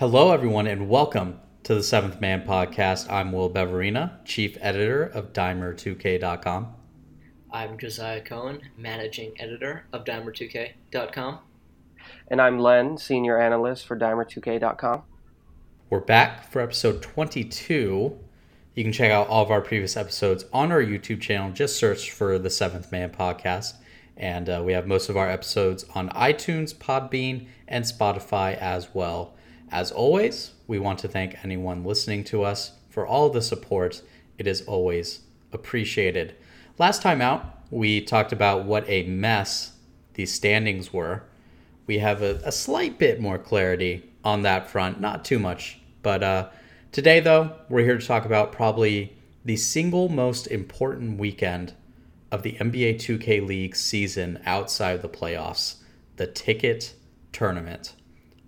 Hello, everyone, and welcome to the Seventh Man Podcast. I'm Will Beverina, Chief Editor of Dimer2K.com. I'm Josiah Cohen, Managing Editor of Dimer2K.com. And I'm Len, Senior Analyst for Dimer2K.com. We're back for episode 22. You can check out all of our previous episodes on our YouTube channel. Just search for the Seventh Man Podcast. And uh, we have most of our episodes on iTunes, Podbean, and Spotify as well. As always, we want to thank anyone listening to us for all the support. It is always appreciated. Last time out, we talked about what a mess these standings were. We have a, a slight bit more clarity on that front, not too much. But uh, today, though, we're here to talk about probably the single most important weekend of the NBA 2K League season outside the playoffs the ticket tournament.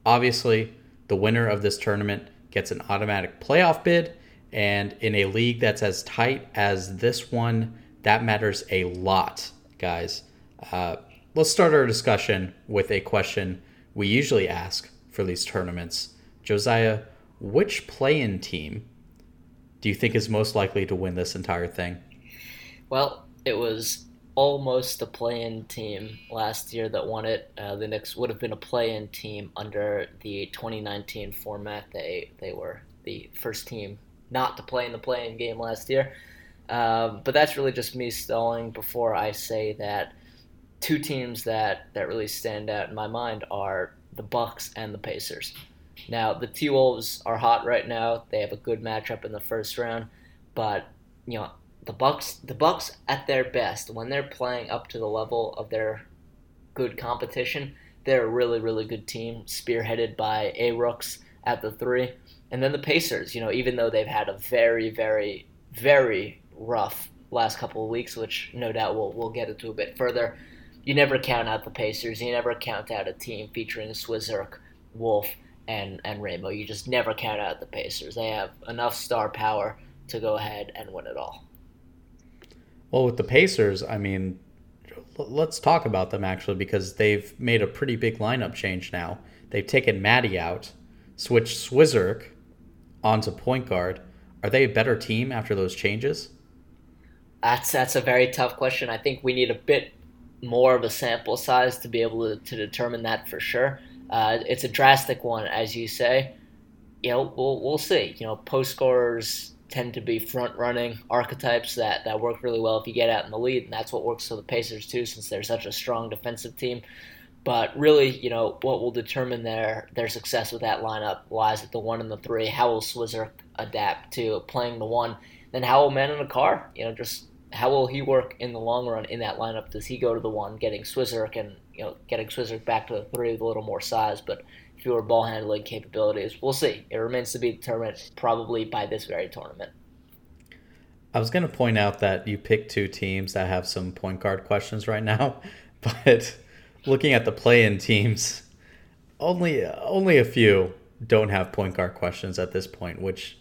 Obviously, the winner of this tournament gets an automatic playoff bid. And in a league that's as tight as this one, that matters a lot, guys. Uh, let's start our discussion with a question we usually ask for these tournaments. Josiah, which play in team do you think is most likely to win this entire thing? Well, it was almost a play-in team last year that won it. Uh, the Knicks would have been a play-in team under the 2019 format. They they were the first team not to play in the play-in game last year. Um, but that's really just me stalling before I say that two teams that that really stand out in my mind are the Bucks and the Pacers. Now the T Wolves are hot right now. They have a good matchup in the first round, but you know the Bucks the Bucks at their best when they're playing up to the level of their good competition, they're a really really good team spearheaded by A Rooks at the 3. And then the Pacers, you know, even though they've had a very very very rough last couple of weeks, which no doubt we'll we'll get into a bit further, you never count out the Pacers. You never count out a team featuring Swizzerk, Wolf, and and Rainbow. You just never count out the Pacers. They have enough star power to go ahead and win it all. Well, with the Pacers, I mean, let's talk about them actually because they've made a pretty big lineup change now. They've taken Maddie out, switched Swizzerk onto point guard. Are they a better team after those changes? That's that's a very tough question. I think we need a bit more of a sample size to be able to, to determine that for sure. Uh, it's a drastic one, as you say. You know, we'll we'll see. You know, post scorers tend to be front running archetypes that, that work really well if you get out in the lead, and that's what works for the Pacers too, since they're such a strong defensive team. But really, you know, what will determine their their success with that lineup lies at the one and the three. How will Swizzer adapt to playing the one? Then how will Manor-Nakarr, you know, just how will he work in the long run in that lineup? Does he go to the one, getting Swizzer and you know getting Swizzer back to the three with a little more size, but fewer ball handling capabilities. We'll see. It remains to be determined probably by this very tournament. I was going to point out that you picked two teams that have some point guard questions right now, but looking at the play-in teams, only only a few don't have point guard questions at this point, which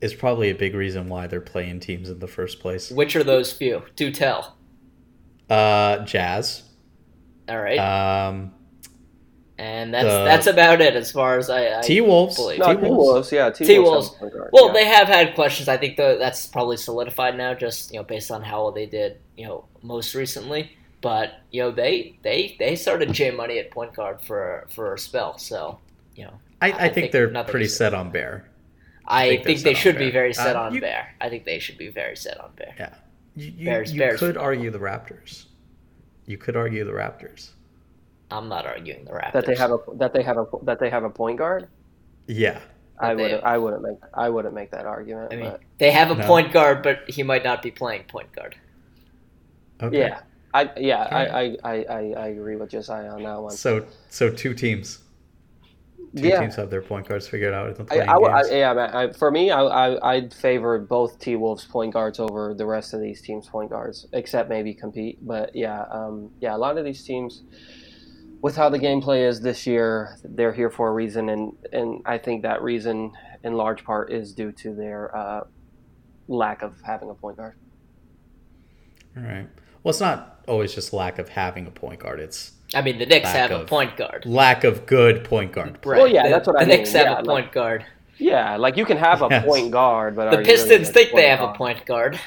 is probably a big reason why they're playing teams in the first place. Which are those few? Do tell. Uh, Jazz. All right. Um, and that's the, that's about it as far as I, I T Wolves. No, T Wolves, yeah, T Wolves. Well, yeah. they have had questions. I think the, that's probably solidified now, just you know, based on how well they did, you know, most recently. But you know, they they they started J Money at point guard for for a spell. So you know, I, I, I think, think, they're pretty set on Bear. I, think, think they should be very set uh, on you, Bear. I think they should be very set on Bear. Yeah, you, you, Bears, you Bears could argue the Raptors. You could argue the Raptors. I'm not arguing the Raptors. That they have a that they have a that they have a point guard. Yeah, I would I wouldn't make I wouldn't make that argument. I mean, but... they have a no. point guard, but he might not be playing point guard. Okay. Yeah, I yeah I, I, I, I agree with Josiah on that one. So so two teams. Two yeah. teams have their point guards figured out in I, I, games. yeah, man, for me, I, I I'd favor both T Wolves point guards over the rest of these teams point guards, except maybe compete. But yeah, um, yeah, a lot of these teams with how the gameplay is this year, they're here for a reason, and and I think that reason, in large part, is due to their uh, lack of having a point guard. All right. Well, it's not always just lack of having a point guard. It's I mean, the Knicks Lack have a point guard. lack of good point guard. Right. Well, yeah, the, that's what the I mean. Knicks have Yeah, a like- point guard. Yeah, like you can have a Yes. point guard, but The are you really Pistons a think they point have a point guard.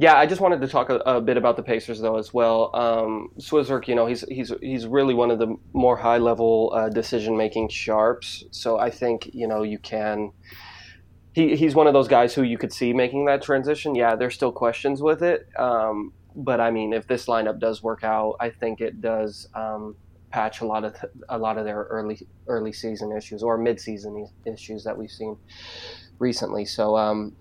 Yeah, I just wanted to talk a, a bit about the Pacers though as well. Um, you know, he's he's he's really one of the more high level uh, decision making sharps. So I think you know you can. He, he's one of those guys who you could see making that transition. Yeah, there's still questions with it, um, but I mean, if this lineup does work out, I think it does um, patch a lot of a lot of their early early season issues or mid season issues that we've seen recently. So um,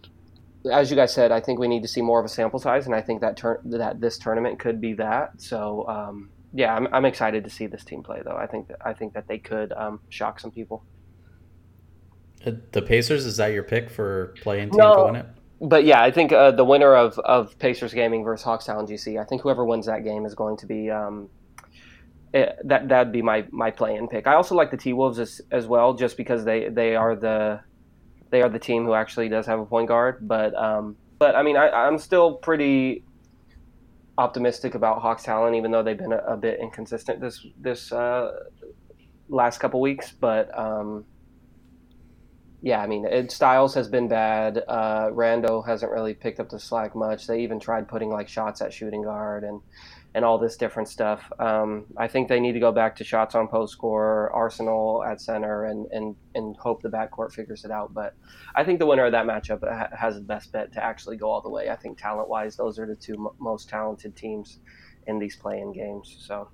as you guys said, I think we need to see more of a sample size, and I think that tur- that this tournament could be that. So um, yeah, I'm, I'm excited to see this team play, though. I think that I think that they could um, shock some people. Uh, The Pacers is that your pick for playing team No. it? But yeah, I think uh, the winner of, of Pacers Gaming versus Hawks Talon GC, I think whoever wins that game is going to be um, eh, that that'd be my my play-in pick. I also like the T Wolves as, as well, just because they, they are the they are the team who actually does have a point guard. But um, but I mean, I, I'm still pretty optimistic about Hawks Talon, even though they've been a, a bit inconsistent this this uh, last couple weeks. But um, yeah, I mean, it, Styles has been bad. Uh, Rando hasn't really picked up the slack much. They even tried putting like shots at shooting guard and and all this different stuff. Um, I think they need to go back to shots on post score, Arsenal at center, and and and hope the backcourt figures it out. But I think the winner of that matchup ha- has the best bet to actually go all the way. I think talent wise, those are the two m- most talented teams in these playing games. So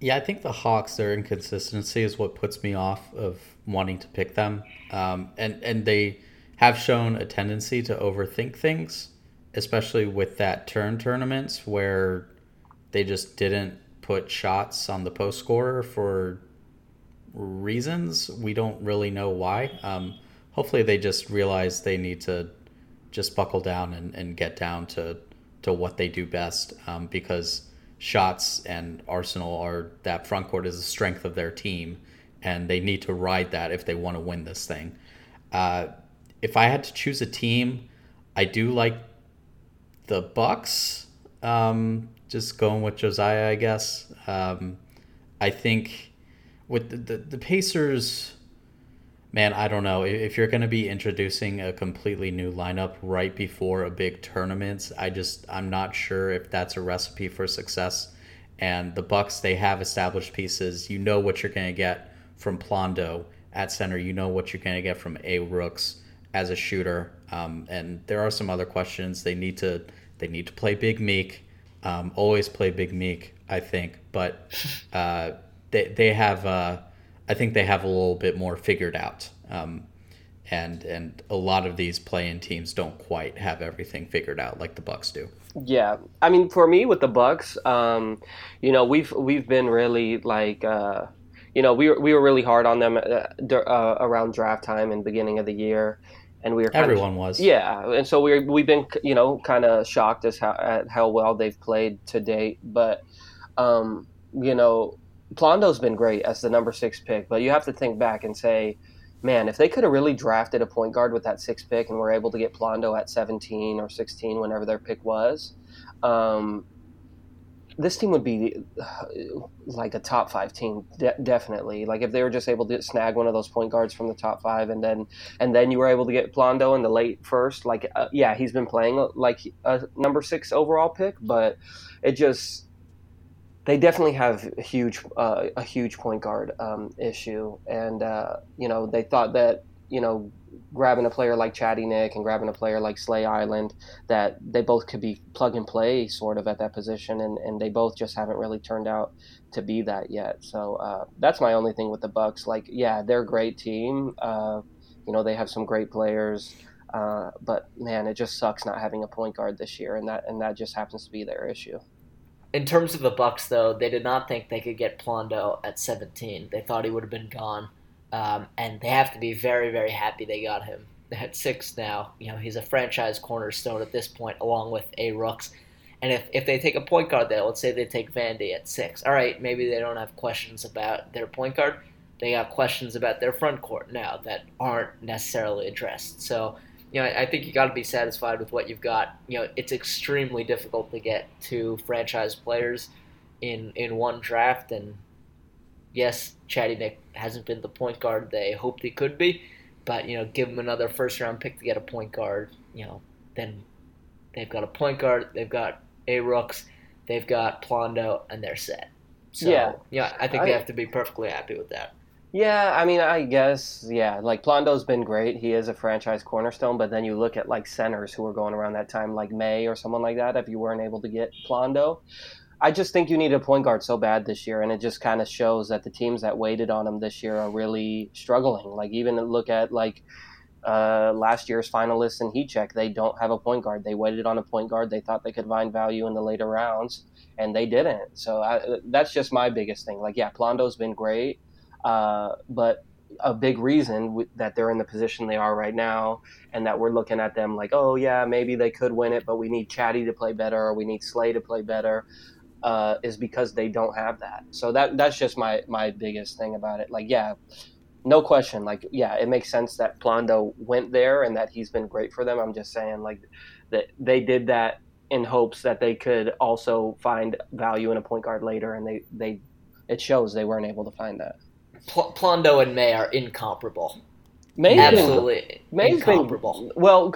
Yeah, I think the Hawks, their inconsistency is what puts me off of wanting to pick them. Um, and, and they have shown a tendency to overthink things, especially with that turn tournaments where they just didn't put shots on the post scorer for reasons. We don't really know why. Um, hopefully, they just realize they need to just buckle down and, and get down to, to what they do best um, because shots and Arsenal are that front court is the strength of their team, and they need to ride that if they want to win this thing. Uh, if I had to choose a team, I do like the Bucks. Um, just going with Josiah, I guess. Um, I think with the, the, the Pacers, man, I don't know. If you're going to be introducing a completely new lineup right before a big tournament, I just I'm not sure if that's a recipe for success. And the Bucks, they have established pieces. You know what you're going to get from Plondo at center. You know what you're going to get from A Rooks as a shooter. Um, and there are some other questions. They need to they need to play Big Meek. Um, always play Big Meek, I think. But uh, they they have uh, I think they have a little bit more figured out. Um, and and a lot of these playing teams don't quite have everything figured out like the Bucks do. Yeah, I mean, for me with the Bucks, um, you know, we've we've been really like, uh, you know, we were, we were really hard on them uh, uh, around draft time and beginning of the year, and we were kind of- Everyone was. yeah, and so we we've been you know kind of shocked as how at how well they've played to date, but um, you know, Plondo's been great as the number six pick, but you have to think back and say, man, if they could have really drafted a point guard with that six pick and were able to get Plondo at seventeen or sixteen, whenever their pick was, um, this team would be uh, like a top five team, de- definitely. Like if they were just able to snag one of those point guards from the top five, and then and then you were able to get Plondo in the late first. Like, uh, yeah, he's been playing like a number six overall pick, but it just they definitely have a huge uh, a huge point guard um, issue, and uh, you know they thought that you know grabbing a player like Chatty Nick and grabbing a player like Slay Island that they both could be plug and play sort of at that position, and, and they both just haven't really turned out to be that yet. So uh, that's my only thing with the Bucks. Like, yeah, they're a great team. Uh, you know, they have some great players. Uh, but man, it just sucks not having a point guard this year, and that and that just happens to be their issue. In terms of the Bucks, though, they did not think they could get Plondo at 17. They thought he would have been gone, um, and they have to be very, very happy they got him at six now. You know, he's a franchise cornerstone at this point, along with A Rooks. And if, if they take a point guard there, let's say they take Vandy at six, all right, maybe they don't have questions about their point guard. They got questions about their front court now that aren't necessarily addressed. So, you know, I think you got to be satisfied with what you've got. You know, it's extremely difficult to get two franchise players in in one draft, and yes, Chatty Nick hasn't been the point guard they hoped he could be, but you know, give him another first round pick to get a point guard, you know, then they've got a point guard, they've got a Rooks, they've got Plondo, and they're set. So, Yeah. yeah, I think I- they have to be perfectly happy with that. Yeah, I mean, I guess, yeah, like Plondo's been great. He is a franchise cornerstone, but then you look at like centers who were going around that time, like May or someone like that, if you weren't able to get Plondo. I just think you need a point guard so bad this year, and it just kind of shows that the teams that waited on him this year are really struggling. Like, even look at like uh, last year's finalists in Heat Check, they don't have a point guard. They waited on a point guard. They thought they could find value in the later rounds, and they didn't. So I, that's just my biggest thing. Like, yeah, Plondo's been great. Uh, but a big reason w- that they're in the position they are right now, and that we're looking at them like, oh yeah, maybe they could win it, but we need Chatty to play better, or we need Slay to play better, uh, is because they don't have that. So that that's just my my biggest thing about it. Like, yeah, no question. Like, yeah, it makes sense that Plondo went there and that he's been great for them. I'm just saying, like, that they did that in hopes that they could also find value in a point guard later, and they they it shows they weren't able to find that. Pl- Plondo and May are incomparable. May's Absolutely been, May's been incomparable. well.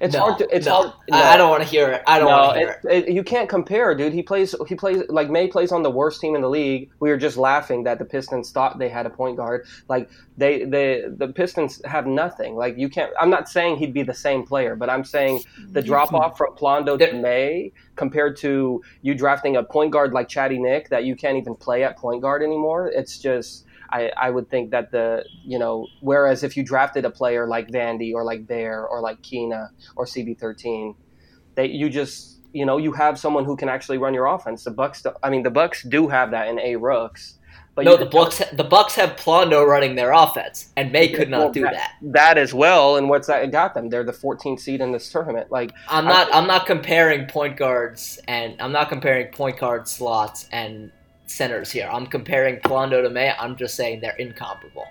It's no, hard to. It's no. hard. I, I don't want to hear it. I don't no, want to hear it. it, it, you can't compare, dude. He plays. He plays like May plays on the worst team in the league. We were just laughing that the Pistons thought they had a point guard. Like they, they, the Pistons have nothing. Like you can't. I'm not saying he'd be the same player, but I'm saying the drop off from Plondo to May compared to you drafting a point guard like Chatty Nick that you can't even play at point guard anymore. It's just. I, I would think that the you know whereas if you drafted a player like Vandy or like Bear or like Keena or CB13 that you just you know you have someone who can actually run your offense. The Bucks, do- I mean, the Bucks do have that in a Rooks, but No, the Bucks. The Bucks have Plondo running their offense, and May could Well, not do that. that as well. And what's that got them? They're the 14th seed in this tournament. Like I'm not. I'm not comparing point guards, and I'm not comparing point guard slots and centers here. I'm comparing Plondo to May. I'm just saying they're incomparable.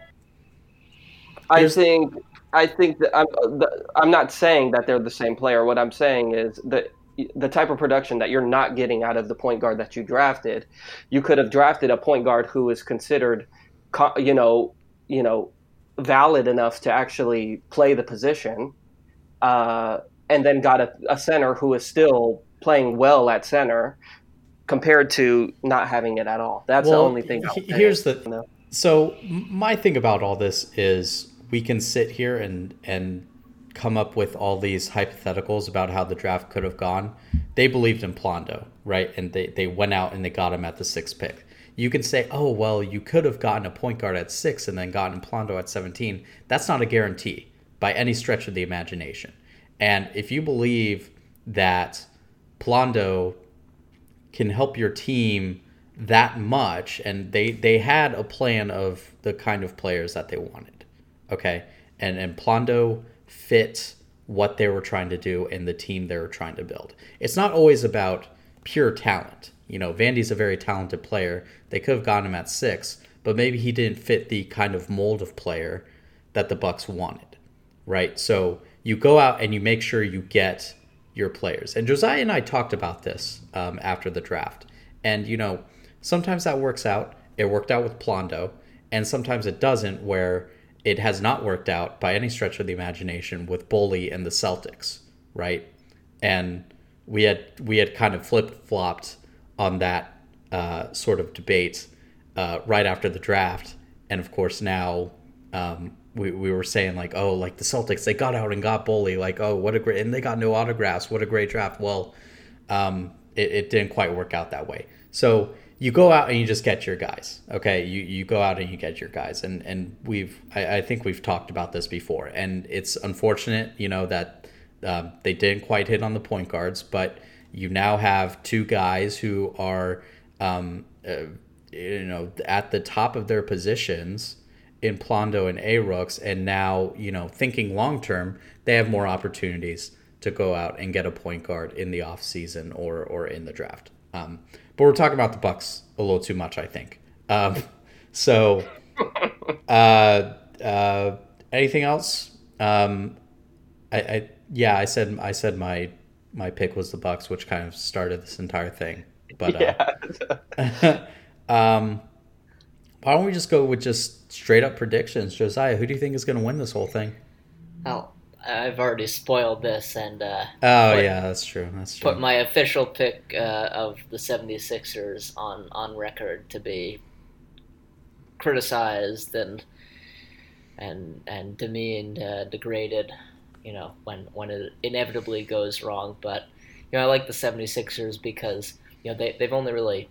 I Here's- think I think that I'm the, I'm not saying that they're the same player. What I'm saying is that the type of production that you're not getting out of the point guard that you drafted, you could have drafted a point guard who is considered, you know, you know, valid enough to actually play the position, uh, and then got a, a center who is still playing well at center, compared to not having it at all. That's the only thing. I'll here's the No. so my thing about all this is we can sit here and and come up with all these hypotheticals about how the draft could have gone. They believed in Plondo, right? And they they went out and they got him at the sixth pick. You can say, oh well, you could have gotten a point guard at six and then gotten Plondo at seventeen. That's not a guarantee by any stretch of the imagination. And if you believe that Plondo can help your team that much and they they had a plan of the kind of players that they wanted okay? And and Plondo fit what they were trying to do and the team they were trying to build. It's not always about pure talent. You know Vandy's a very talented player. They could have gotten him at 6 but maybe he didn't fit the kind of mold of player that the Bucks wanted right? So you go out and you make sure you get your players. And Josiah and I talked about this um, after the draft. And, you know, sometimes that works out. It worked out with Plondo. And sometimes it doesn't, where it has not worked out by any stretch of the imagination with Bully and the Celtics, right? And we had we had kind of flip flopped on that uh, sort of debate uh, right after the draft, and of course now um, we we were saying like, oh, like the Celtics they got out and got Bully, like oh what a great and they got no autographs, what a great draft. Well, um, it, it didn't quite work out that way. So you go out and you just get your guys. Okay, you, you go out and you get your guys, and and we've I, I think we've talked about this before, and it's unfortunate, you know, that um, they didn't quite hit on the point guards, but you now have two guys who are, um, uh, you know, at the top of their positions in Plondo and A Rooks, and now you know, thinking long term, they have more opportunities to go out and get a point guard in the off season or or in the draft. Um, but we're talking about the Bucks a little too much, I think. Um, so, uh, uh, anything else? Um, I, I yeah, I said I said my my pick was the Bucks, which kind of started this entire thing. But uh, um, why don't we just go with just straight up predictions, Josiah? Who do you think is going to win this whole thing? Well, I've already spoiled this and uh, Oh Put- yeah, that's true. That's true. put my official pick uh, of the 76ers on, on record to be criticized and and and demeaned, uh, degraded, you know, when when it inevitably goes wrong. But you know, I like the 76ers because you know they they've only really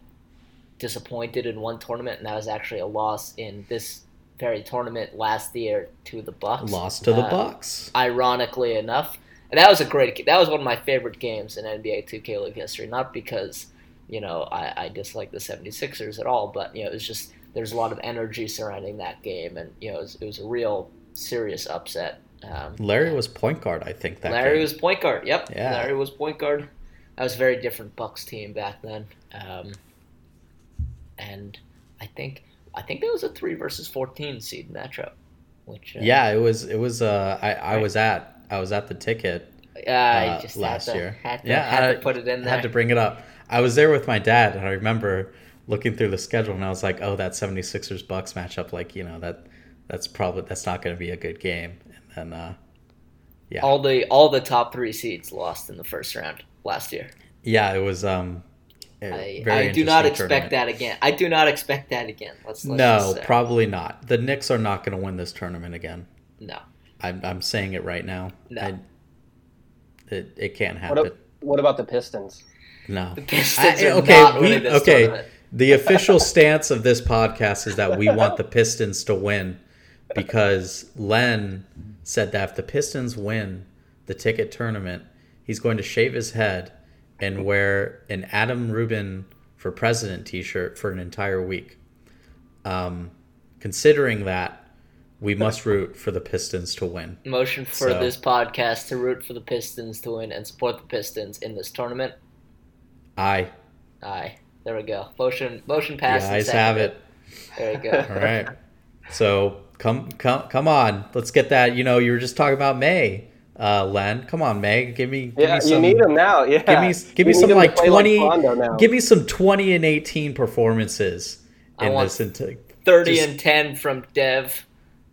disappointed in one tournament, and that was actually a loss in this very tournament last year to the Bucks. Lost to the Uh, Bucks. ironically enough. And that was a great. That was one of my favorite games in NBA 2K League history. Not because you know I, I dislike the 76ers at all, but you know it was just there's a lot of energy surrounding that game, and you know it was, it was a real serious upset. Um, Larry was point guard, I think. That Larry game. was point guard. Yep, Yeah. Larry was point guard. That was a very different Bucks team back then, um, and I think I think that was a three versus 14 seed matchup. Which uh, Yeah, it was. It was. Uh, I I was at I was at the ticket uh, just last to, year. Had to, yeah, had I to put it in there. had to bring it up. I was there with my dad, and I remember looking through the schedule, and I was like, "Oh, that 76ers Bucks matchup, like you know that that's probably that's not going to be a good game." And then, uh, yeah, all the all the top three seeds lost in the first round last year. yeah, it was. Um, I, I do not expect tournament. that again. I do not expect that again. Let's, let's No, just say. probably not. The Knicks are not going to win this tournament again. no. I'm, I'm saying it right now. No. I, it, it can't What, happen. a- what about the Pistons? no. The Pistons I- are okay, not we- winning this okay. tournament. The official stance of this podcast is that we want the Pistons to win because Len said that if the Pistons win the ticket tournament, he's going to shave his head and wear an Adam Rubin for president t-shirt for an entire week. Um, considering that, we must root for the Pistons to win. Motion for So- this podcast to root for the Pistons to win and support the Pistons in this tournament. Aye, Aye. There we go. Motion motion passed. eyes have it. There you go. All right. So come come come on. Let's get that. You know, you were just talking about May, uh, Len. Come on, Meg. Give me give Yeah, me some you need them now. Yeah, give me give me some need 'em to like twenty Rondo now. give me some twenty and eighteen performances I in want this into 30 Just- and 10 from Dev.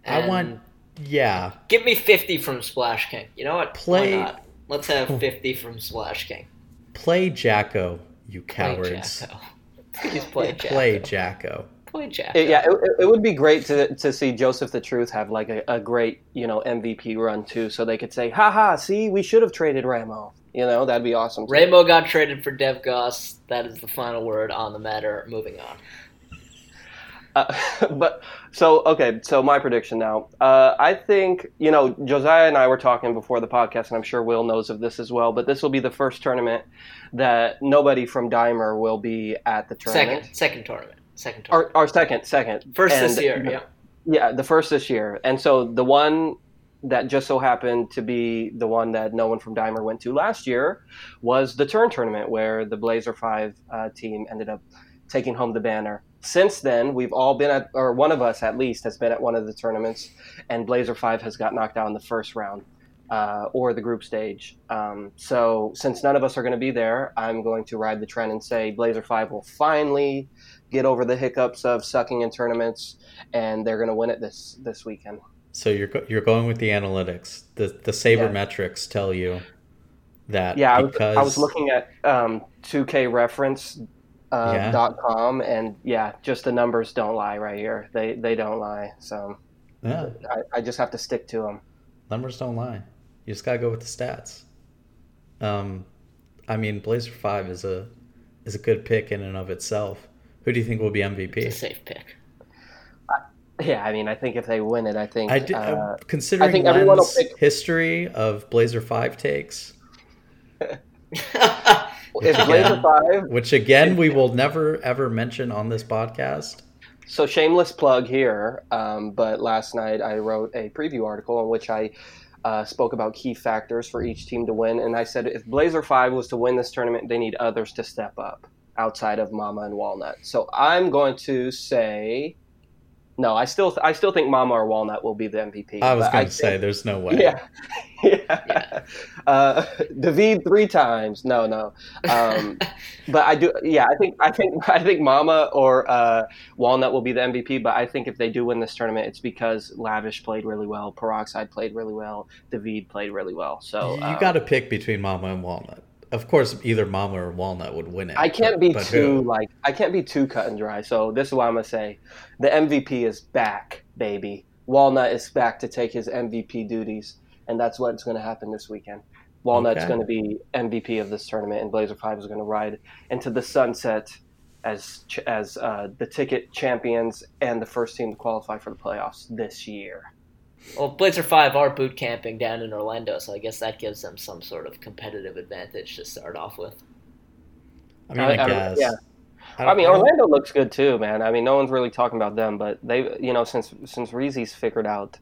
I and want yeah. Give me 50 from Splash King. You know what? Play- Why not? Let's have 50 from Splash King. Play Jacko, you Play cowards. Jacko. Please play Jacko. Play Jacko. Play Jacko. It- yeah, it, it- it would be great to, to see Joseph the Truth have like a, a great you know MVP run too, so they could say, "Ha ha! See, we should have traded Ramo." You know, that'd be awesome. too. Rainbow got traded for Dev Goss. That is the final word on the matter. Moving on. Uh, but so okay, so my prediction now. Uh, I think you know Josiah and I were talking before the podcast, and I'm sure Will knows of this as well. But this will be the first tournament that nobody from Dimer will be at the tournament. Second, second tournament. Second tournament. Our, our second, second, First this year. Yeah. Yeah, the first this year, and so the one that just so happened to be the one that no one from Dimer went to last year was the Turn tournament, where the Blazer Five uh, team ended up taking home the banner. Since then, we've all been at, or one of us at least has been at one of the tournaments, and Blazer Five has got knocked out in the first round. Uh, or the group stage. Um, so, since none of us are going to be there, I'm going to ride the trend and say Blazer 5 will finally get over the hiccups of sucking in tournaments, and they're going to win it this this weekend. So you're go- you're going with the analytics. The the saber metrics tell you that Yeah, I was, because I was looking at um, 2KReference. Uh, Yeah. dot com and yeah, just the numbers don't lie right here. They they don't lie. So yeah, I, I just have to stick to them. numbers don't lie. You just gotta go with the stats. Um, I mean, Blazer Five is a is a good pick in and of itself. Who do you think will be It's a MVP? safe pick. Yeah, I mean, I think if they win it, I think. I did, uh, considering I think Len's pick- history of Blazer Five takes, if again- Blazer Five which again we will never ever mention on this podcast. So shameless plug here, um, but last night I wrote a preview article in which I uh, spoke about key factors for each team to win, and I said if Blazer Five was to win this tournament, they need others to step up outside of Mama and Walnut. So I'm going to say No, I still I still think Mama or Walnut will be the MVP. I was going to think- say, there's no way. Yeah, yeah. Uh, David three times. No, no. Um, but I do. Yeah, I think I think I think Mama or uh, Walnut will be the MVP. But I think if they do win this tournament, it's because Lavish played really well, Peroxide played really well, David played really well. So you um, got to pick between Mama and Walnut. Of course, either Mama or Walnut would win it. I can't be but too who? like I can't be too cut and dry. So this is what I'm gonna say: the MVP is back, baby. Walnut is back to take his MVP duties, and that's what's going to happen this weekend. Walnut's Okay. going to be MVP of this tournament, and Blazer Five is going to ride into the sunset as ch- as uh, the ticket champions and the first team to qualify for the playoffs this year. Well, Blazer Five are boot camping down in Orlando, so I guess that gives them some sort of competitive advantage to start off with. I mean, I, I- I- guess. yeah. I, I, don't- mean, I Orlando looks good too, man. I mean, no one's really talking about them, but they, you know, since since Reezy's figured out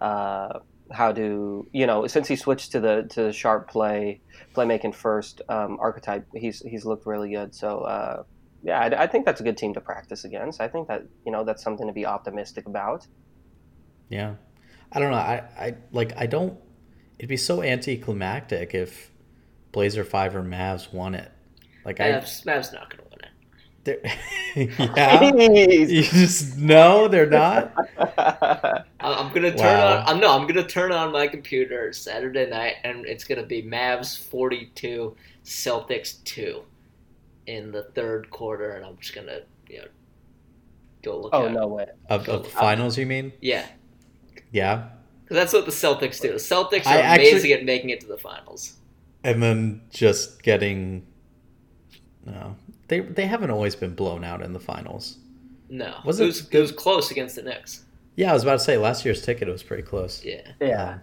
uh, how to, you know, since he switched to the to the sharp play, playmaking first um, archetype, he's he's looked really good. So uh, yeah, I, I think that's a good team to practice against. I think that you know that's something to be optimistic about. Yeah, I don't know. I, I like. I don't. It'd be so anticlimactic if Blazer Five or Mavs won it. Like I, Mavs, Mavs not going to win it. yeah. Jeez. You just no, they're not. I- I'm gonna turn Wow. on. I'm no. I'm gonna turn on my computer Saturday night, and it's gonna be Mavs 42, Celtics two, in the third quarter, and I'm just gonna you know go look. oh at no way! Of, of the finals, you mean? Yeah, Yeah. because that's what the Celtics do. The Celtics are I actually- amazing at making it to the finals. And then just getting. No, they they haven't always been blown out in the finals. No, Was it, it was, it was close against the Knicks. Yeah, I was about to say last year's ticket was pretty close. Yeah, Yeah,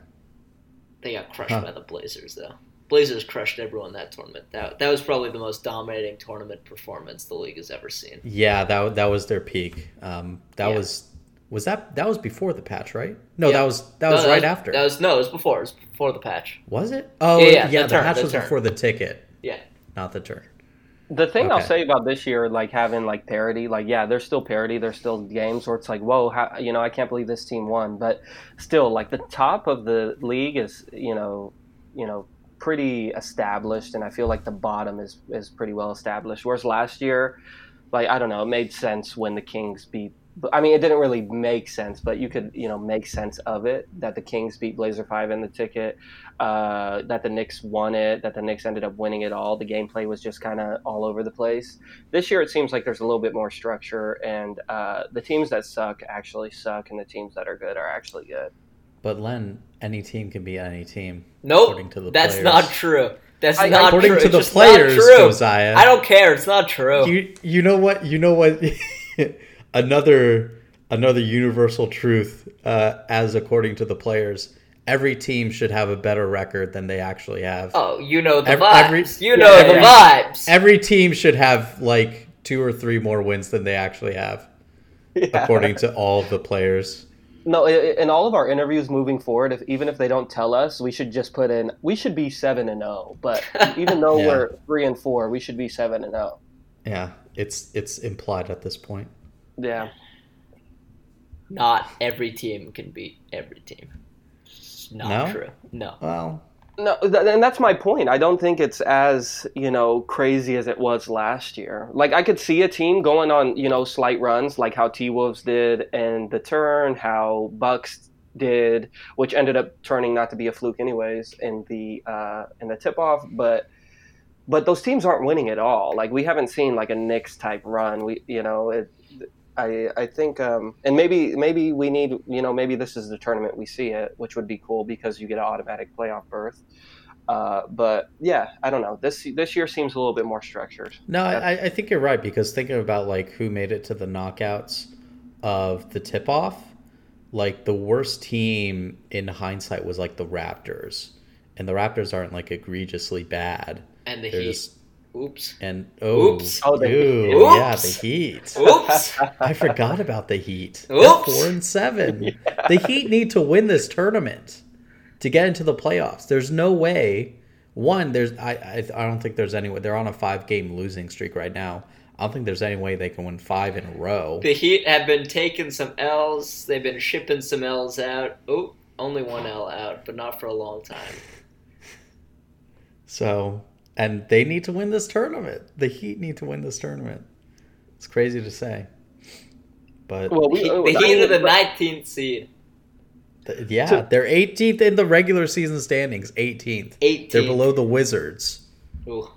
they got crushed Huh. by the Blazers though. Blazers crushed everyone that tournament. That that was probably the most dominating tournament performance the league has ever seen. Yeah, that that was their peak. Um, that Yeah. was was that that was before the patch, right? No, Yeah. that was that was No, right after. That was no, it was before. It was before the patch. was it? Oh, Yeah, yeah, yeah, the, the turn, patch the was turn. before the ticket, Yeah. not the turn. The thing I'll say about this year, like having like parity, like yeah, there's still parity. There's still games where it's like, whoa, how, you know, I can't believe this team won. But still, like the top of the league is, you know, you know, pretty established, and I feel like the bottom is is pretty well established. Whereas last year, like I don't know, it made sense when the Kings beat. But- I mean, it didn't really make sense, but you could, you know, make sense of it that the Kings beat Blazer Five in the ticket, uh, that the Knicks won it, that the Knicks ended up winning it all. The gameplay was just kind of all over the place. This year, it seems like there's a little bit more structure, and uh, the teams that suck actually suck, and the teams that are good are actually good. But Len, any team can be any team. Nope, According to the that's players. not true. That's I- not According true. to It's the players, true. Josiah. I don't care. It's not true. You you know what? You know what? another another universal truth, uh, as according to the players, every team should have a better record than they actually have. oh, you know the Ev- vibes. every- you know yeah, the yeah. vibes. Every team should have like two or three more wins than they actually have, Yeah. according to all of the players. No, i- i- in all of our interviews moving forward, if even if they don't tell us, we should just put in we should be seven and zero. But even though Yeah. we're three and four, we should be seven and oh. zero. Yeah, it's it's implied at this point. Yeah. Not every team can beat every team. It's not No? true. No. Well, No, th- and that's my point. I don't think it's as you know crazy as it was last year. Like I could see a team going on you know slight runs, like how T Wolves did and the turn, how Bucks did, which ended up turning not to be a fluke anyways in the uh, in the tip off, but. But those teams aren't winning at all. Like we haven't seen like a Knicks type run. We, you know, it, I, I think, um, and maybe, maybe we need, you know, maybe this is the tournament we see it, which would be cool because you get an automatic playoff berth. Uh, but yeah, I don't know. This this year seems a little bit more structured. no, I, I think you're right because thinking about like who made it to the knockouts of the tip off, like the worst team in hindsight was like the Raptors, and the Raptors aren't like egregiously bad. And the They're Heat. just Oops. and oh, Oops. Oh, oh the ew, Heat. yeah, the Oops. Heat. Oops. I forgot about the Heat. They're Oops. four and seven. The Heat need to win this tournament to get into the playoffs. There's no way. One, there's I I, I don't think there's any way. They're on a five game losing streak right now. I don't think there's any way they can win five in a row. The Heat have been taking some L's. They've been shipping some L's out. Oh, only one L out, but not for a long time. So, and they need to win this tournament. The Heat need to win this tournament. It's crazy to say, but Well, The we, Heat, oh, the Heat are the 19th seed. th- yeah, So- they're 18th in the regular season standings. 18th. 18th. They're below the Wizards. Ooh.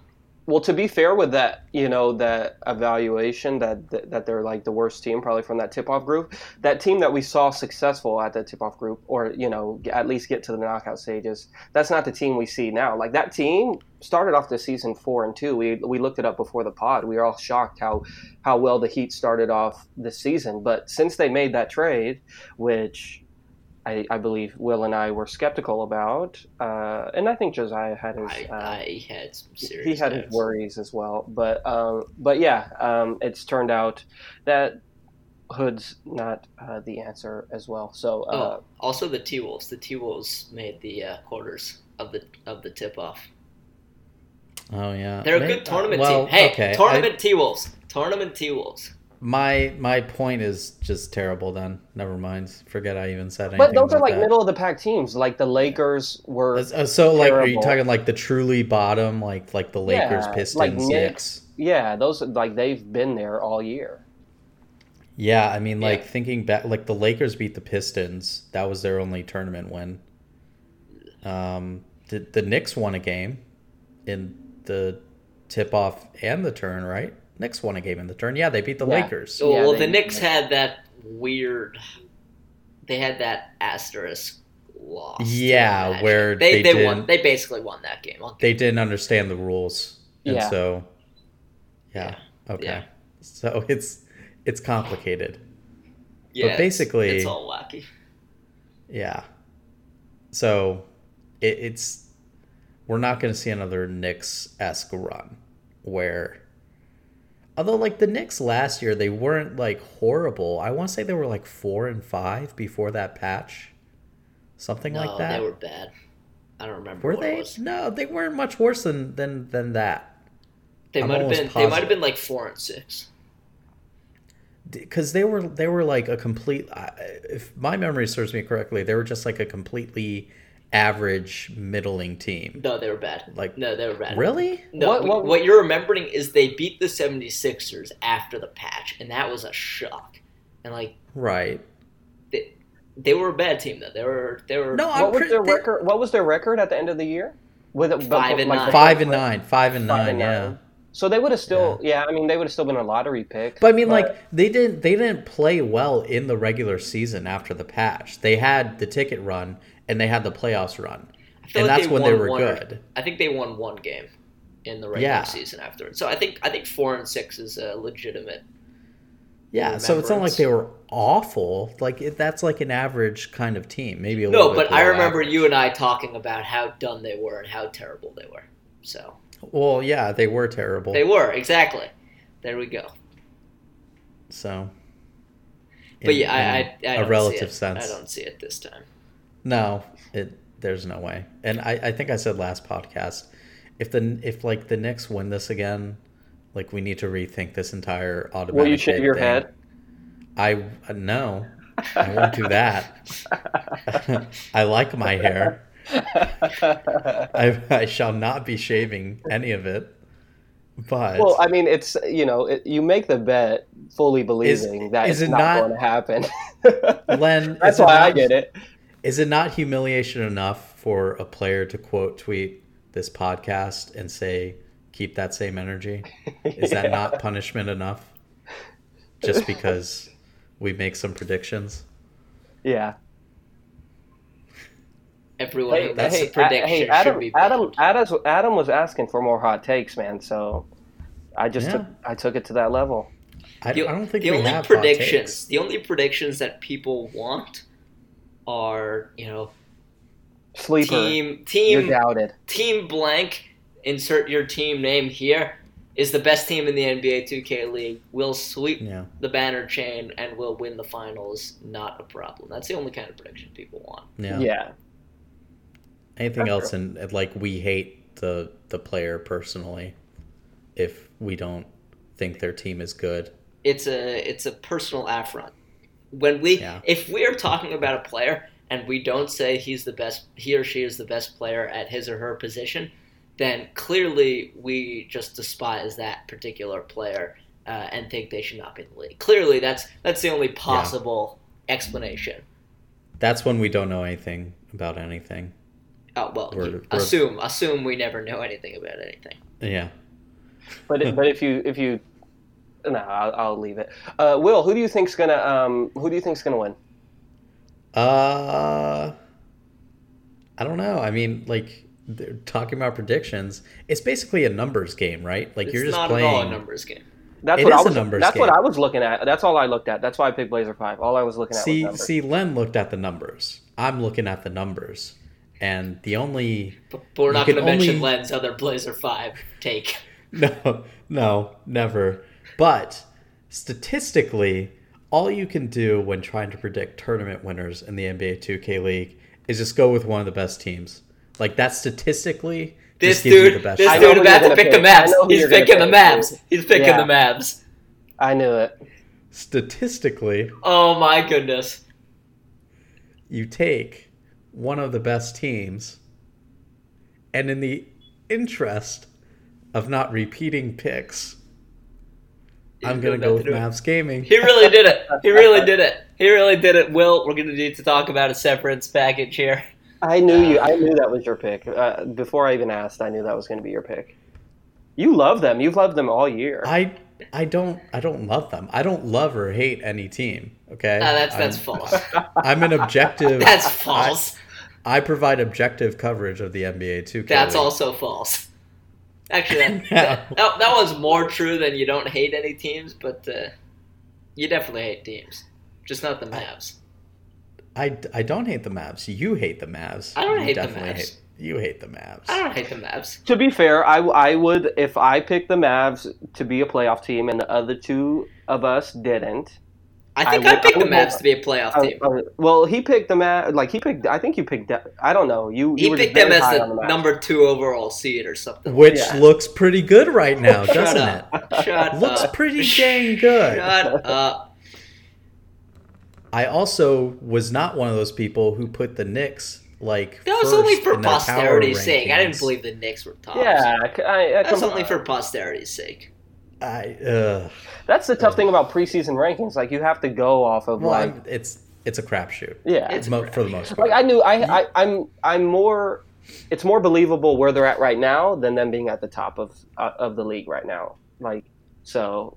Well, to be fair with that, you know, that evaluation that, that they're like the worst team probably from that tip-off group. That team that we saw successful at the tip-off group, or you know, at least get to the knockout stages. That's not the team we see now. Like that team started off the season four and two. We we looked it up before the pod. We were all shocked how how well the Heat started off this season. But since they made that trade, which I, I believe Will and I were skeptical about, uh, and I think Josiah had his. I, uh, I had some serious he had his worries as well. But um, but yeah, um, it's turned out that Hood's not uh, the answer as well. So uh, Oh, also the T Wolves. The T Wolves made the uh, quarters of the of the tip off. Oh yeah, They're a May- good tournament well, team. Hey, okay, tournament T Wolves. Tournament T Wolves. My my point is just terrible. Then never mind. Forget I even said anything. but those are like that. middle of the pack teams. Like the Lakers were. Uh, So like, are you talking like the truly bottom, like like the Lakers, Yeah, Pistons, like Knicks? Knicks. Yeah, those like they've been there all year. Yeah, I mean, like Yeah. thinking back, like the Lakers beat the Pistons. That was their only tournament win. Um, the the Knicks won a game in the tip off and the turn, right? Knicks won a game in the turn. Yeah, they beat the Yeah. Lakers. Oh, Yeah, well, they- the Knicks had that weird. They had that asterisk loss. Yeah, Magic. where they they they, won. They basically won that game. They didn't understand the rules, and Yeah. so yeah, okay. Yeah. So it's it's complicated. Yeah, it's- basically- it's all wacky. Yeah. So it, it's we're not going to see another Knicks esque run where, although like the Knicks last year they weren't like horrible. I want to say they were like four and five before that patch, something No, like that. they were bad. I don't remember. Were they? No, they weren't much worse than than than that. They I'm might have been. They might have been like four and six. because they were they were like a complete if my memory serves me correctly they were just like a completely average middling team No, they were bad. Like, no, they were bad. really No, What- what, what- you're remembering is they beat the 76ers after the patch, and that was a shock. And like right they, they were a bad team though. They were they were no i'm What was pretty their record? What was their record at the end of the year? With it- Five and like, nine. the five first and nine five and Five nine and yeah nine. So they would have still, yeah. I mean, they would have still been a lottery pick. but i mean like they didn't they didn't play well in the regular season after the patch they had the ticket run and they had the playoffs run and like that's when they were one good I think they won one game in the regular Yeah. season afterwards. So I think I think four and six is a legitimate. yeah so it's not like they were awful like it, that's like an average kind of team maybe a No, little bit No, but I remember average. you and I talking about how done they were and how terrible they were. So well yeah they were terrible they were exactly. There we go. So, But yeah, I, in I, I a don't relative see it. sense, I don't see it this time. No, it there's no way. And I, I think I said last podcast, if the if like the Knicks win this again, like we need to rethink this entire automatic. will you shave your thing. head? I uh, no, I won't do that. I like my hair. I, I shall not be shaving any of it. But well, I mean, it's you know, it, you make the bet fully believing that is it's it not, not- going to happen. Len, That's is why I not- get it. Is it not humiliation enough for a player to quote tweet this podcast and say, keep that same energy? Is that not punishment enough? Just because we make some predictions? Yeah. Everyone Hey, who makes hey, a prediction hey, should Adam, be Adam. Adam, Adam was asking for more hot takes, man. So I just Yeah. took, I took it to that level. I, The, I don't think the we only have hot predictions. takes. The only predictions that people want are you know Sleeper, team you're team doubted. team blank. Insert your team name here. Is the best team in the NBA 2K League. Will sweep Yeah. the banner chain and will win the finals. Not a problem. That's the only kind of prediction people want. Yeah. Yeah. Anything That's else? And like we hate the the player personally if we don't think their team is good. It's a it's a personal affront. When we Yeah. if we are talking about a player and we don't say he's the best he or she is the best player at his or her position, then clearly we just despise that particular player uh, and think they should not be in the league. Clearly that's that's the only possible explanation. That's when we don't know anything about anything. Oh well, We're- you- we're- assume assume we never know anything about anything. Yeah. But but if you if you no, I'll, I'll leave it. Uh, Will, who do you think's gonna um who do you think's gonna win? Uh, I don't know. I mean, like they're talking about predictions. It's basically a numbers game, right? Like It's you're just not playing. at all a numbers game. That's It what is I a was. numbers that's what. I was looking at. That's all I looked at. That's why I picked Blazer Five. All I was looking at was See, numbers. see, Len looked at the numbers. I'm looking at the numbers, and the only But, but we're not going to mention only- Len's other Blazer Five take. no, no, never. But statistically, all you can do when trying to predict tournament winners in the NBA 2K League is just go with one of the best teams. Like that statistically, This just gives you dude, the best this I shot. know dude about to gonna pick the pick. I Mavs. He's picking the pick. Mavs. He's picking Yeah. the Mavs. I knew it. Statistically, Oh my goodness. you take one of the best teams, and in the interest of not repeating picks, I'm gonna go that with to do it. Mavs Gaming. He really did it. He really did it. He really did it. Will, we're going to need to talk about a severance package here. I knew you. I knew that was your pick. Uh, before I even asked, I knew that was going to be your pick. You love them. You've loved them all year. I I don't I don't love them. I don't love or hate any team. Okay, No, that's that's I'm, false. I'm an objective. That's false. I, I provide objective coverage of the NBA 2K. That's League. also false. Actually, that, that, that, that was more true than you don't hate any teams, but uh, you definitely hate teams. Just not the Mavs. I, I don't hate the Mavs. You hate the Mavs. I don't You hate the Mavs. Hate, you hate the Mavs. I don't hate the Mavs. to be fair, I, I would if I picked the Mavs to be a playoff team and the other two of us didn't. I think I I, would- picked I the would Mavs to be a playoff Uh, team. well, he picked the Mavs. Like he picked. I think you picked. I don't know. You. you He were just picked them as high the number two overall seed or something. Which Yeah. looks pretty good right now, doesn't up. it? Shut Looks up. pretty dang good. Shut up. I also was not one of those people who put the Knicks like That was first only for in their power posterity's sake. I didn't believe the Knicks were top. Yeah, I, I, That was come- only for posterity's sake. I uh, That's the tough thing about preseason rankings. Like you have to go off of well, like I'm- it's it's a crapshoot. yeah. It's- Mo- for the most part. like I knew I, I I'm I'm more. It's more believable where they're at right now than them being at the top of uh, of the league right now. Like so.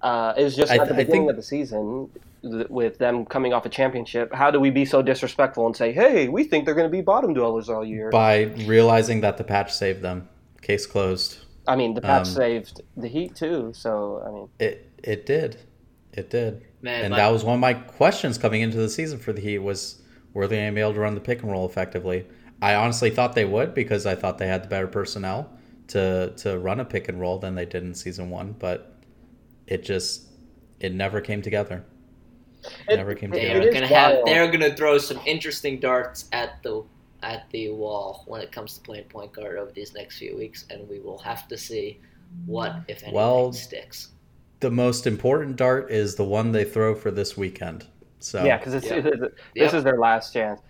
Uh, it was just I- at the beginning think- of the season th- with them coming off a championship. How do we be so disrespectful and say, "Hey, we think they're going to be bottom dwellers all year"? by realizing that the patch saved them. Case closed. I mean, the patch Um, saved the Heat too. So I mean, It it did, it did, Man, and my- that was one of my questions coming into the season for the Heat was were they gonna be able to run the pick and roll effectively? I honestly thought they would because I thought they had the better personnel to to run a pick and roll than they did in season one, but it just it never came together. It- never came it- together. They're gonna have. They're gonna throw some interesting darts at the at the wall when it comes to playing point guard over these next few weeks, and we will have to see what, if anything, Well, sticks. The most important dart is the one they throw for this weekend. So yeah, because it's, Yep. it- it- Yep. this is their last chance.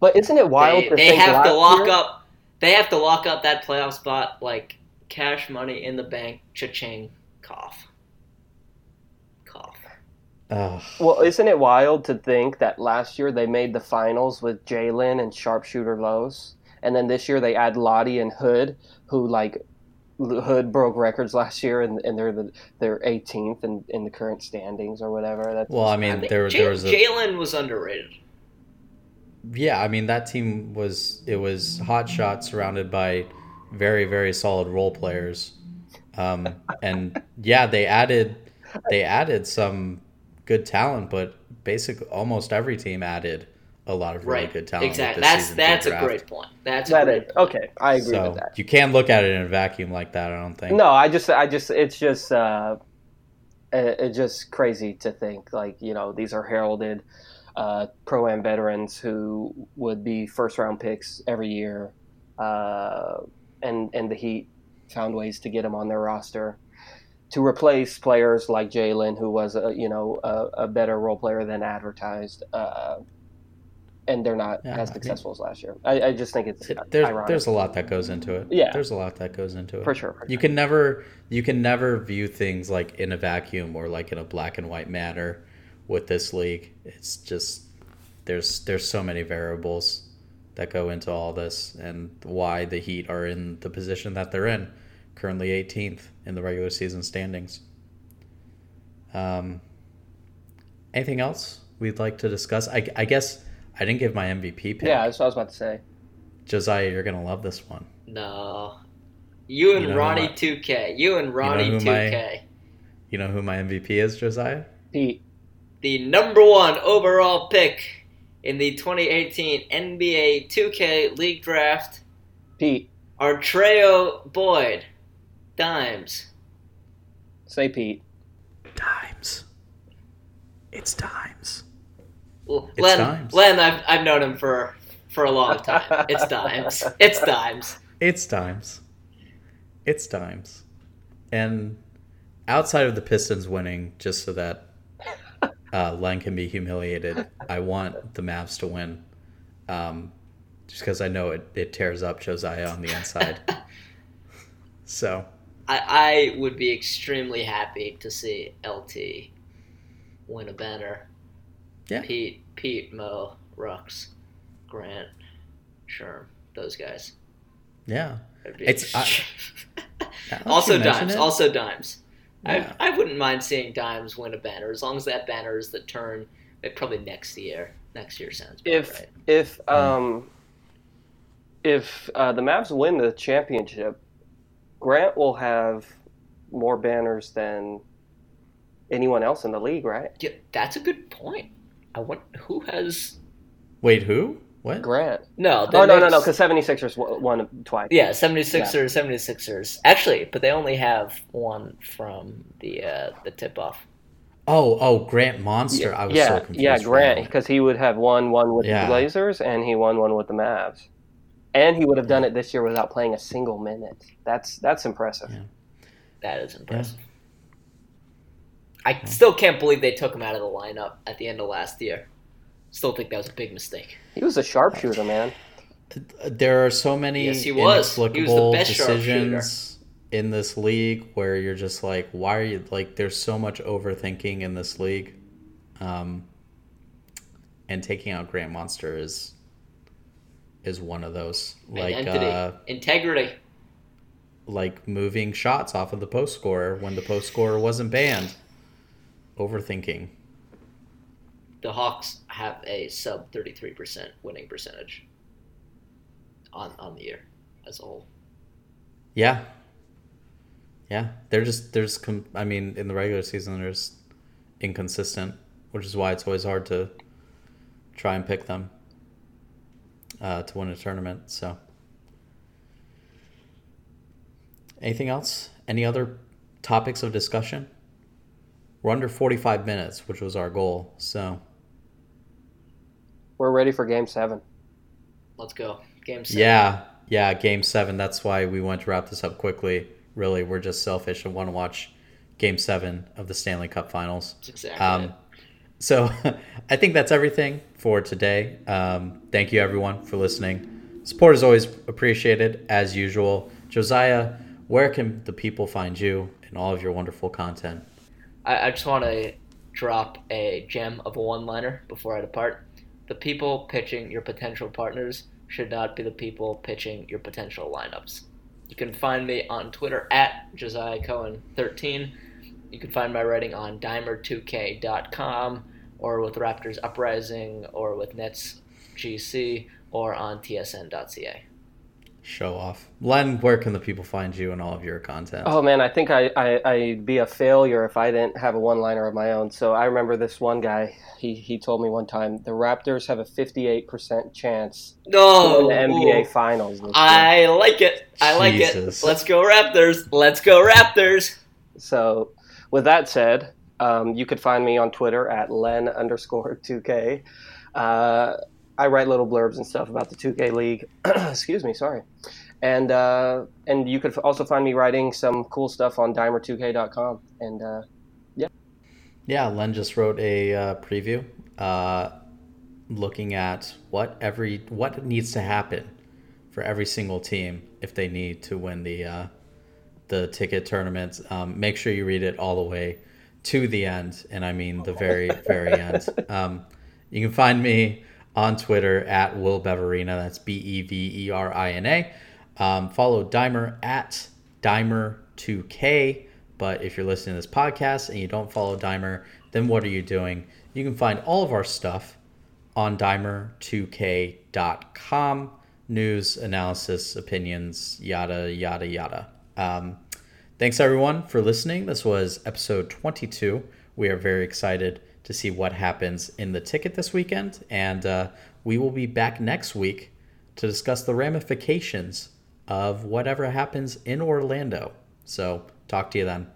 But isn't it wild They, to they think have to lock year- up. They have to lock up that playoff spot like cash money in the bank. Cha-ching, cough, cough. Ugh. Well, isn't it wild to think that last year they made the finals with Jalen and sharpshooter Lowe's, and then this year they add Lottie and Hood, who like Hood broke records last year, and, and they're the they're 18th in, in the current standings or whatever. That's well, I I mean, think there Ja- there was a Jalen was underrated. yeah, I mean that team was it was hot shot surrounded by very very solid role players, um, and yeah, they added they added some good talent, but basically almost every team added a lot of really Right, good talent. exactly. That's that's a great point. That's a that great is okay. I agree So with that. you can't look at it in a vacuum like that. I don't think. No, I just I just it's just uh, it, it's just crazy to think like you know these are heralded uh, pro am veterans who would be first round picks every year, uh, and and the Heat found ways to get them on their roster to replace players like Jalen, who was a you know a, a better role player than advertised, uh, and they're not Yeah, as I successful as last year. I, I just think it's It- there's ironic. there's a lot that goes into it. Yeah. there's a lot that goes into it. for sure. for You sure. can never you can never view things like in a vacuum or like in a black and white manner with this league. It's just there's there's so many variables that go into all this and why the Heat are in the position that they're in, currently 18th in the regular season standings. Um, anything else we'd like to discuss? I, I guess I didn't give my MVP pick. Yeah, that's what I was about to say. Josiah, you're gonna love this one. No. You and You know Ronnie my- 2K. You and Ronnie who 2K. my- You know who my MVP is, Josiah? Pete, The number one overall pick in the 2018 NBA 2K League Draft, Pete, Artreyo Boyd. Dimes. say Pete. Dimes. It's Dimes. L- It's Len, Dimes. Len I've, I've known him for, for a long time. It's Dimes. It's Dimes. It's Dimes. It's Dimes. And outside of the Pistons winning, just so that uh, Len can be humiliated, I want the Mavs to win. Um, just because I know it, it tears up Josiah on the inside. so, I, I would be extremely happy to see LT win a banner. Yeah. Pete, Pete, Mo, Rux, Grant, Sherm, those guys. yeah. It's- I- also dimes. it- Also dimes. Yeah. I, I wouldn't mind seeing dimes win a banner as long as that banner is the turn. Probably next year. Next year sounds about If right. if um if uh, the Mavs win the championship, Grant will have more banners than anyone else in the league, right? Yeah, that's a good point. I want who has Wait, who? What? Grant. no. Oh no no no, next- because 76ers w- won twice. Yeah, 76ers, 76ers. Actually, but they only have one from the uh, the tip off. Oh, oh, Grant Monster. I was so yeah, confused. yeah, for Grant, because he would have won one with Yeah. the Blazers and he won one with the Mavs, and he would have done it this year without playing a single minute. That's that's impressive. Yeah. That is impressive. I still can't believe they took him out of the lineup at the end of last year. Still think that was a big mistake. He was a sharpshooter, man. There are so many Yes, he was. He was the best decisions in this league where you're just like, why are you like? There's so much overthinking in this league, um, and taking out Grant Monster is is one of those. Like, uh, integrity. like moving shots off of the post scorer when the post scorer wasn't banned. Overthinking. The Hawks have a sub thirty three percent winning percentage on on the year as a whole. Yeah. Yeah, they're just there's com- I mean in the regular season they're inconsistent, which is why it's always hard to try and pick them uh, to win a tournament. So, anything else? Any other topics of discussion? We're under 45 minutes, which was our goal. So, We're ready for Game Seven. Let's go. Game seven. yeah, yeah, game seven. That's why we want to wrap this up quickly. Really, we're just selfish and want to watch game seven of the Stanley Cup finals. That's exactly Um, it. So I think that's everything for today. Um, thank you everyone for listening. Support is always appreciated as usual. Josiah, where can the people find you and all of your wonderful content? I, I just want to drop a gem of a one liner before I depart. The people pitching your potential partners should not be the people pitching your potential lineups. You can find me on Twitter at Josiah Cohen 13. You can find my writing on dimer2k.com or with Raptors Uprising or with Nets GC or on tsn.ca. Show off. Len, where can the people find you and all of your content? Oh man, I think I, I I'd be a failure if I didn't have a one liner of my own. So I remember this one guy. He he told me one time the Raptors have a fifty eight percent chance No! win the NBA Finals. This. I like it. I like Jesus. it. Let's go Raptors. Let's go Raptors. So, with that said, um, you could find me on Twitter at len underscore 2k. Uh, I write little blurbs and stuff about the 2K League. Excuse me, sorry. and uh, and you could also find me writing some cool stuff on dimer2k.com. And uh, yeah, yeah, Len just wrote a uh, preview, uh, looking at what every what needs to happen for every single team if they need to win the uh, the ticket tournament. Um, make sure you read it all the way to the end, and I mean the very very end. Um, you can find me on Twitter at Will Beverina. That's B E V E R I N A. Um, follow Dimer at Dimer2K. But if you're listening to this podcast and you don't follow Dimer, then what are you doing? You can find all of our stuff on Dimer2K.com. News, analysis, opinions, yada, yada, yada. Um, thanks everyone for listening. This was episode 22. We are very excited to see what happens in the ticket this weekend. And uh, we will be back next week to discuss the ramifications of whatever happens in Orlando. So, talk to you then.